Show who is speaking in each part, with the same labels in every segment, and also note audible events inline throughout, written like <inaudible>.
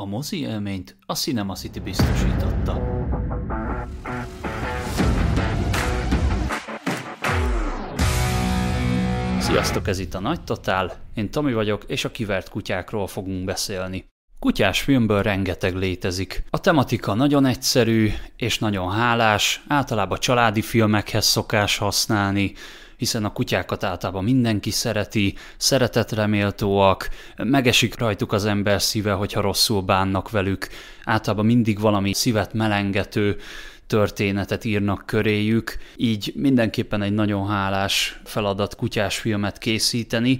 Speaker 1: A mozi élményt a Cinema City biztosította. Sziasztok, ez itt a Nagy Totál, én Tomi vagyok, és a kivert kutyákról fogunk beszélni. Kutyás filmből rengeteg létezik. A tematika nagyon egyszerű és nagyon hálás, általában családi filmekhez szokás használni, hiszen a kutyákat általában mindenki szereti, szeretetre méltóak, megesik rajtuk az ember szíve, hogyha rosszul bánnak velük, általában mindig valami szívet melengető történetet írnak köréjük, így mindenképpen egy nagyon hálás feladat kutyás filmet készíteni,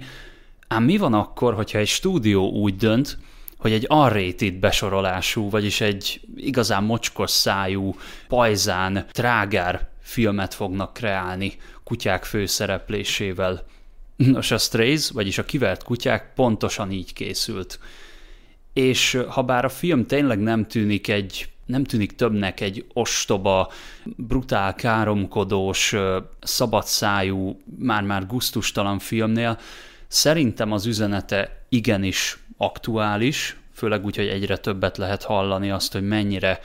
Speaker 1: ám mi van akkor, hogyha egy stúdió úgy dönt, hogy egy unrated besorolású, vagyis egy igazán mocskos szájú, pajzán, trágár filmet fognak kreálni kutyák főszereplésével. Nos, a Strays, vagyis a kivert kutyák pontosan így készült. És ha bár a film tényleg nem tűnik egy nem tűnik többnek egy ostoba, brutál, káromkodós, szabadszájú, már-már guztustalan filmnél, szerintem az üzenete igenis aktuális, főleg úgy, hogy egyre többet lehet hallani azt, hogy mennyire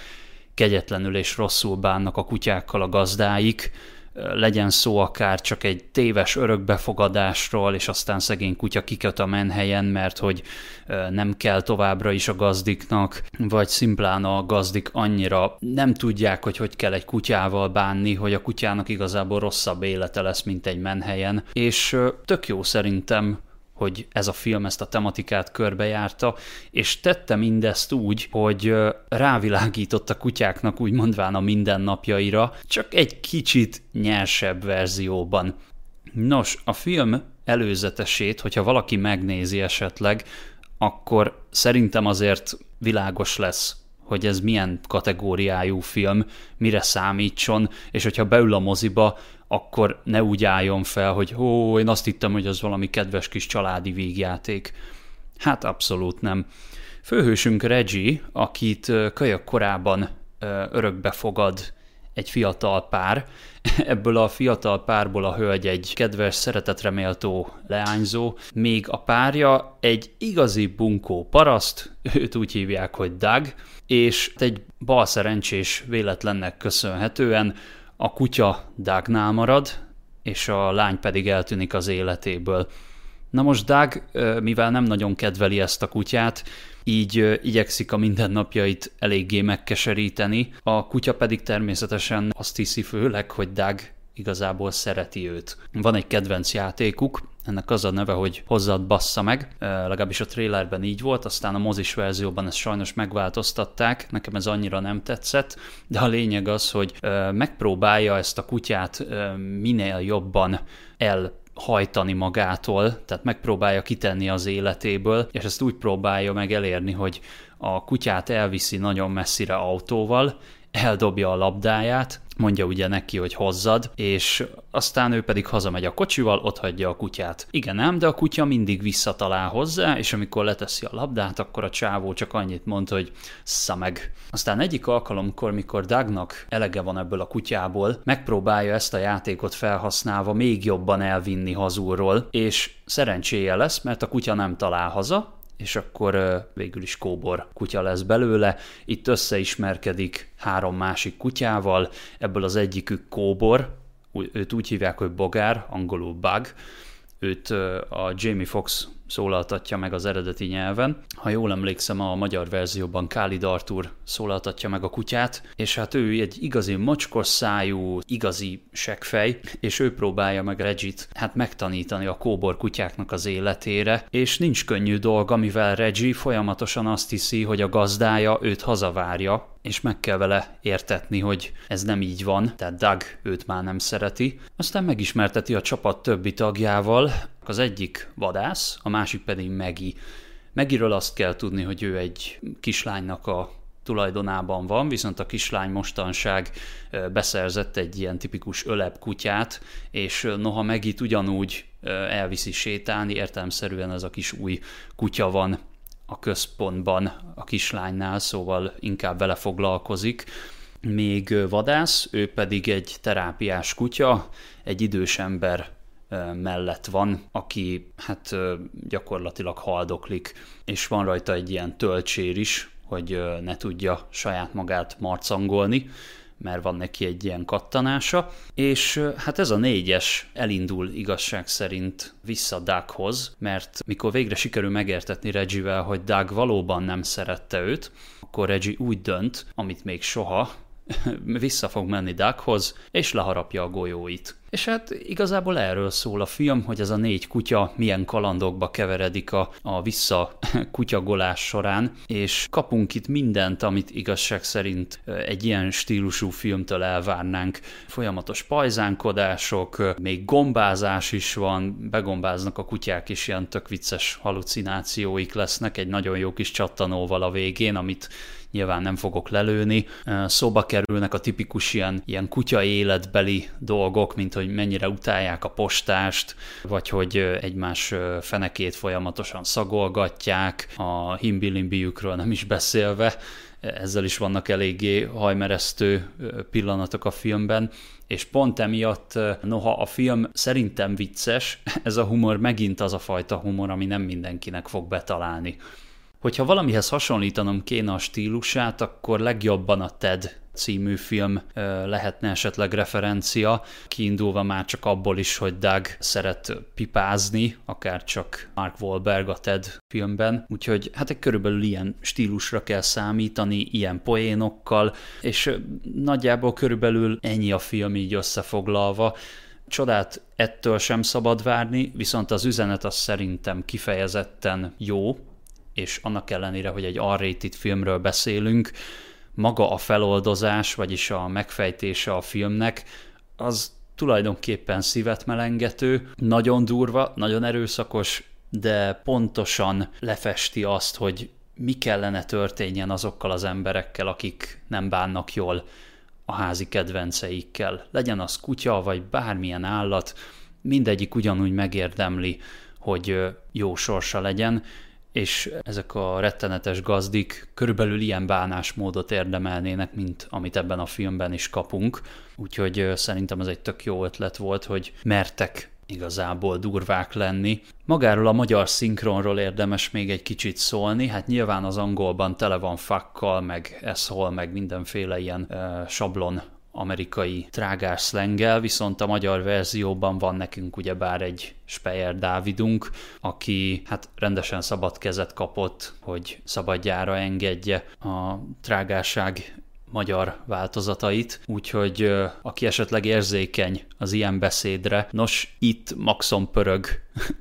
Speaker 1: kegyetlenül és rosszul bánnak a kutyákkal a gazdáik, legyen szó akár csak egy téves örökbefogadásról, és aztán szegény kutya kiköt a menhelyen, mert hogy nem kell továbbra is a gazdiknak, vagy szimplán a gazdik annyira nem tudják, hogy hogy kell egy kutyával bánni, hogy a kutyának igazából rosszabb élete lesz, mint egy menhelyen, és tök jó szerintem hogy ez a film ezt a tematikát körbejárta, és tette mindezt úgy, hogy rávilágított a kutyáknak úgy mondván a mindennapjaira, csak egy kicsit nyersebb verzióban. Nos, a film előzetesét, hogyha valaki megnézi esetleg, akkor szerintem azért világos lesz, hogy ez milyen kategóriájú film, mire számítson, és hogyha beül a moziba, akkor ne úgy álljon fel, hogy ó, én azt hittem, hogy az valami kedves kis családi vígjáték. Hát abszolút nem. Főhősünk Reggie, akit kölyök korában örökbe fogad egy fiatal pár. <laughs> Ebből a fiatal párból a hölgy egy kedves, szeretetreméltó leányzó, még a párja egy igazi bunkó paraszt, <laughs> őt úgy hívják, hogy Doug, és egy balszerencsés véletlennek köszönhetően a kutya Dagnál marad, és a lány pedig eltűnik az életéből. Na most Dag, mivel nem nagyon kedveli ezt a kutyát, így igyekszik a mindennapjait eléggé megkeseríteni, a kutya pedig természetesen azt hiszi főleg, hogy Dag igazából szereti őt. Van egy kedvenc játékuk, ennek az a neve, hogy hozzad bassza meg, legalábbis a trailerben így volt, aztán a mozis verzióban ezt sajnos megváltoztatták, nekem ez annyira nem tetszett, de a lényeg az, hogy megpróbálja ezt a kutyát minél jobban el hajtani magától, tehát megpróbálja kitenni az életéből, és ezt úgy próbálja meg elérni, hogy a kutyát elviszi nagyon messzire autóval, eldobja a labdáját, mondja ugye neki, hogy hozzad, és aztán ő pedig hazamegy a kocsival, ott hagyja a kutyát. Igen ám, de a kutya mindig visszatalál hozzá, és amikor leteszi a labdát, akkor a csávó csak annyit mond, hogy szameg. Aztán egyik alkalomkor, mikor Dagnak elege van ebből a kutyából, megpróbálja ezt a játékot felhasználva még jobban elvinni hazúról, és szerencséje lesz, mert a kutya nem talál haza, és akkor végül is kóbor kutya lesz belőle. Itt összeismerkedik három másik kutyával, ebből az egyikük kóbor, őt úgy hívják, hogy bogár, angolul bug, őt a Jamie Fox szólaltatja meg az eredeti nyelven. Ha jól emlékszem, a magyar verzióban Khalid Arthur szólaltatja meg a kutyát, és hát ő egy igazi mocskos szájú, igazi seggfej, és ő próbálja meg Regit hát megtanítani a kóbor kutyáknak az életére, és nincs könnyű dolga, mivel Reggie folyamatosan azt hiszi, hogy a gazdája őt hazavárja, és meg kell vele értetni, hogy ez nem így van, tehát Doug őt már nem szereti. Aztán megismerteti a csapat többi tagjával, az egyik vadász, a másik pedig Megi. Megiről azt kell tudni, hogy ő egy kislánynak a tulajdonában van, viszont a kislány mostanság beszerzett egy ilyen tipikus öleb kutyát, és noha Megit ugyanúgy elviszi sétálni, értelmszerűen ez a kis új kutya van a központban a kislánynál, szóval inkább vele foglalkozik. Még vadász, ő pedig egy terápiás kutya, egy idős ember mellett van, aki hát gyakorlatilag haldoklik, és van rajta egy ilyen töltsér is, hogy ne tudja saját magát marcangolni, mert van neki egy ilyen kattanása, és hát ez a négyes elindul igazság szerint vissza Doughoz, mert mikor végre sikerül megértetni Regivel, hogy Doug valóban nem szerette őt, akkor Reggie úgy dönt, amit még soha, <laughs> vissza fog menni Doughoz, és leharapja a golyóit. És hát igazából erről szól a film, hogy ez a négy kutya milyen kalandokba keveredik a, a vissza <laughs> kutyagolás során, és kapunk itt mindent, amit igazság szerint egy ilyen stílusú filmtől elvárnánk. Folyamatos pajzánkodások, még gombázás is van, begombáznak a kutyák is, ilyen tök vicces halucinációik lesznek, egy nagyon jó kis csattanóval a végén, amit nyilván nem fogok lelőni. Szóba kerülnek a tipikus ilyen, ilyen kutya életbeli dolgok, mint hogy mennyire utálják a postást, vagy hogy egymás fenekét folyamatosan szagolgatják, a himbilimbiükről nem is beszélve, ezzel is vannak eléggé hajmeresztő pillanatok a filmben, és pont emiatt, noha a film szerintem vicces, <laughs> ez a humor megint az a fajta humor, ami nem mindenkinek fog betalálni. Hogyha valamihez hasonlítanom kéne a stílusát, akkor legjobban a TED című film lehetne esetleg referencia, kiindulva már csak abból is, hogy Doug szeret pipázni, akár csak Mark Wahlberg a TED filmben, úgyhogy hát egy körülbelül ilyen stílusra kell számítani, ilyen poénokkal, és nagyjából körülbelül ennyi a film így összefoglalva, Csodát ettől sem szabad várni, viszont az üzenet az szerintem kifejezetten jó, és annak ellenére, hogy egy R-rated filmről beszélünk, maga a feloldozás, vagyis a megfejtése a filmnek, az tulajdonképpen szívet melengető, nagyon durva, nagyon erőszakos, de pontosan lefesti azt, hogy mi kellene történjen azokkal az emberekkel, akik nem bánnak jól a házi kedvenceikkel. Legyen az kutya, vagy bármilyen állat, mindegyik ugyanúgy megérdemli, hogy jó sorsa legyen, és ezek a rettenetes gazdik körülbelül ilyen bánásmódot érdemelnének, mint amit ebben a filmben is kapunk. Úgyhogy szerintem ez egy tök jó ötlet volt, hogy mertek igazából durvák lenni. Magáról a magyar szinkronról érdemes még egy kicsit szólni, hát nyilván az angolban tele van fakkal, meg eszhol, meg mindenféle ilyen uh, sablon amerikai trágás szlenggel, viszont a magyar verzióban van nekünk ugyebár egy Speyer Dávidunk, aki hát rendesen szabad kezet kapott, hogy szabadjára engedje a trágásság magyar változatait, úgyhogy aki esetleg érzékeny az ilyen beszédre, nos, itt maxon pörög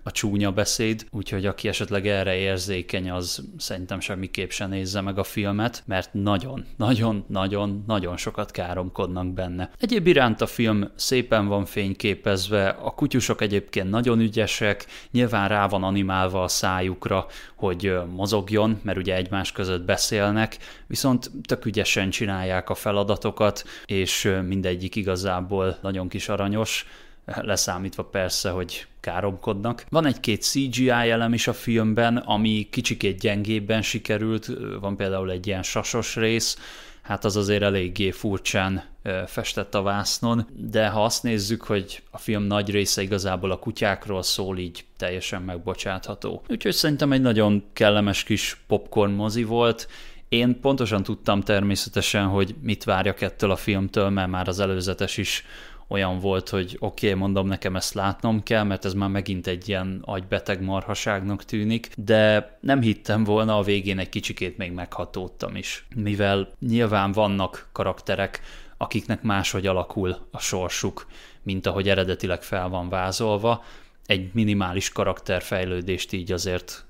Speaker 1: a csúnya beszéd, úgyhogy aki esetleg erre érzékeny, az szerintem semmiképp se nézze meg a filmet, mert nagyon, nagyon, nagyon, nagyon sokat káromkodnak benne. Egyéb iránt a film szépen van fényképezve, a kutyusok egyébként nagyon ügyesek, nyilván rá van animálva a szájukra, hogy mozogjon, mert ugye egymás között beszélnek, viszont tök ügyesen csinálják a feladatokat, és mindegyik igazából nagyon kis aranyos, leszámítva persze, hogy káromkodnak. Van egy-két CGI elem is a filmben, ami kicsikét gyengébben sikerült, van például egy ilyen sasos rész, hát az azért eléggé furcsán festett a vásznon, de ha azt nézzük, hogy a film nagy része igazából a kutyákról szól, így teljesen megbocsátható. Úgyhogy szerintem egy nagyon kellemes kis popcorn mozi volt, én pontosan tudtam természetesen, hogy mit várjak ettől a filmtől, mert már az előzetes is olyan volt, hogy oké, okay, mondom, nekem ezt látnom kell, mert ez már megint egy ilyen agybeteg marhaságnak tűnik, de nem hittem volna, a végén egy kicsikét még meghatódtam is, mivel nyilván vannak karakterek, akiknek máshogy alakul a sorsuk, mint ahogy eredetileg fel van vázolva, egy minimális karakterfejlődést így azért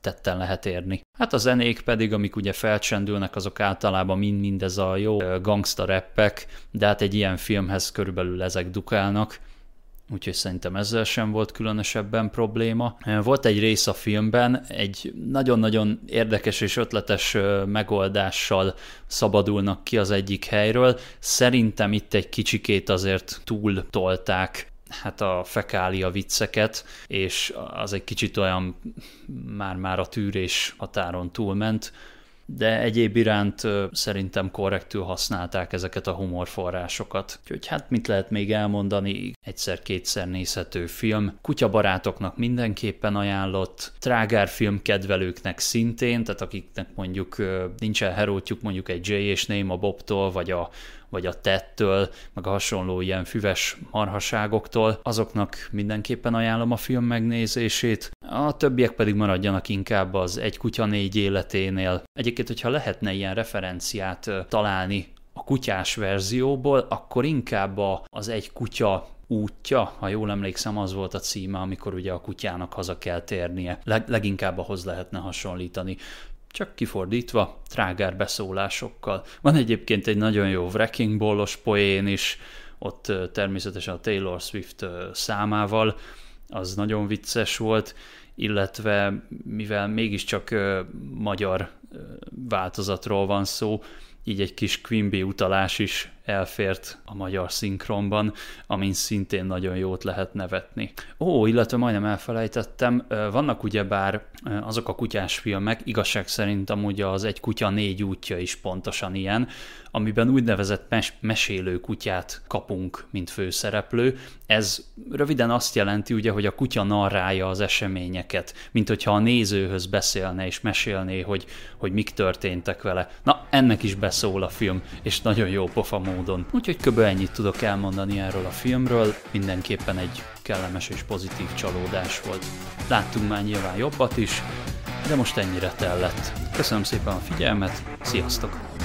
Speaker 1: tetten lehet érni. Hát a zenék pedig, amik ugye felcsendülnek, azok általában mind-mind ez a jó gangsta rappek, de hát egy ilyen filmhez körülbelül ezek dukálnak, úgyhogy szerintem ezzel sem volt különösebben probléma. Volt egy rész a filmben, egy nagyon-nagyon érdekes és ötletes megoldással szabadulnak ki az egyik helyről. Szerintem itt egy kicsikét azért túl tolták hát a fekália vicceket, és az egy kicsit olyan már-már a tűrés határon túlment, de egyéb iránt szerintem korrektül használták ezeket a humorforrásokat. Úgyhogy hát mit lehet még elmondani, egyszer-kétszer nézhető film, kutyabarátoknak mindenképpen ajánlott, trágár film kedvelőknek szintén, tehát akiknek mondjuk nincsen herótjuk mondjuk egy Jay és Name a Bobtól, vagy a vagy a tettől, meg a hasonló ilyen füves marhaságoktól, azoknak mindenképpen ajánlom a film megnézését. A többiek pedig maradjanak inkább az Egy kutya négy életénél. Egyébként, hogyha lehetne ilyen referenciát találni a kutyás verzióból, akkor inkább az Egy kutya útja, ha jól emlékszem, az volt a címe, amikor ugye a kutyának haza kell térnie. Leg, leginkább ahhoz lehetne hasonlítani csak kifordítva, trágár beszólásokkal. Van egyébként egy nagyon jó Wrecking Ballos poén is, ott természetesen a Taylor Swift számával, az nagyon vicces volt, illetve mivel mégiscsak magyar változatról van szó, így egy kis Quimby utalás is elfért a magyar szinkronban, amin szintén nagyon jót lehet nevetni. Ó, illetve majdnem elfelejtettem, vannak ugyebár azok a kutyás filmek, igazság szerint amúgy az Egy kutya négy útja is pontosan ilyen, amiben úgynevezett mes- mesélő kutyát kapunk, mint főszereplő. Ez röviden azt jelenti ugye, hogy a kutya narrálja az eseményeket, mint hogyha a nézőhöz beszélne és mesélné, hogy, hogy mik történtek vele. Na, ennek is beszól a film, és nagyon jó pofa módon. Úgyhogy kb. ennyit tudok elmondani erről a filmről, mindenképpen egy kellemes és pozitív csalódás volt. Láttunk már nyilván jobbat is, de most ennyire tellett. Köszönöm szépen a figyelmet, sziasztok!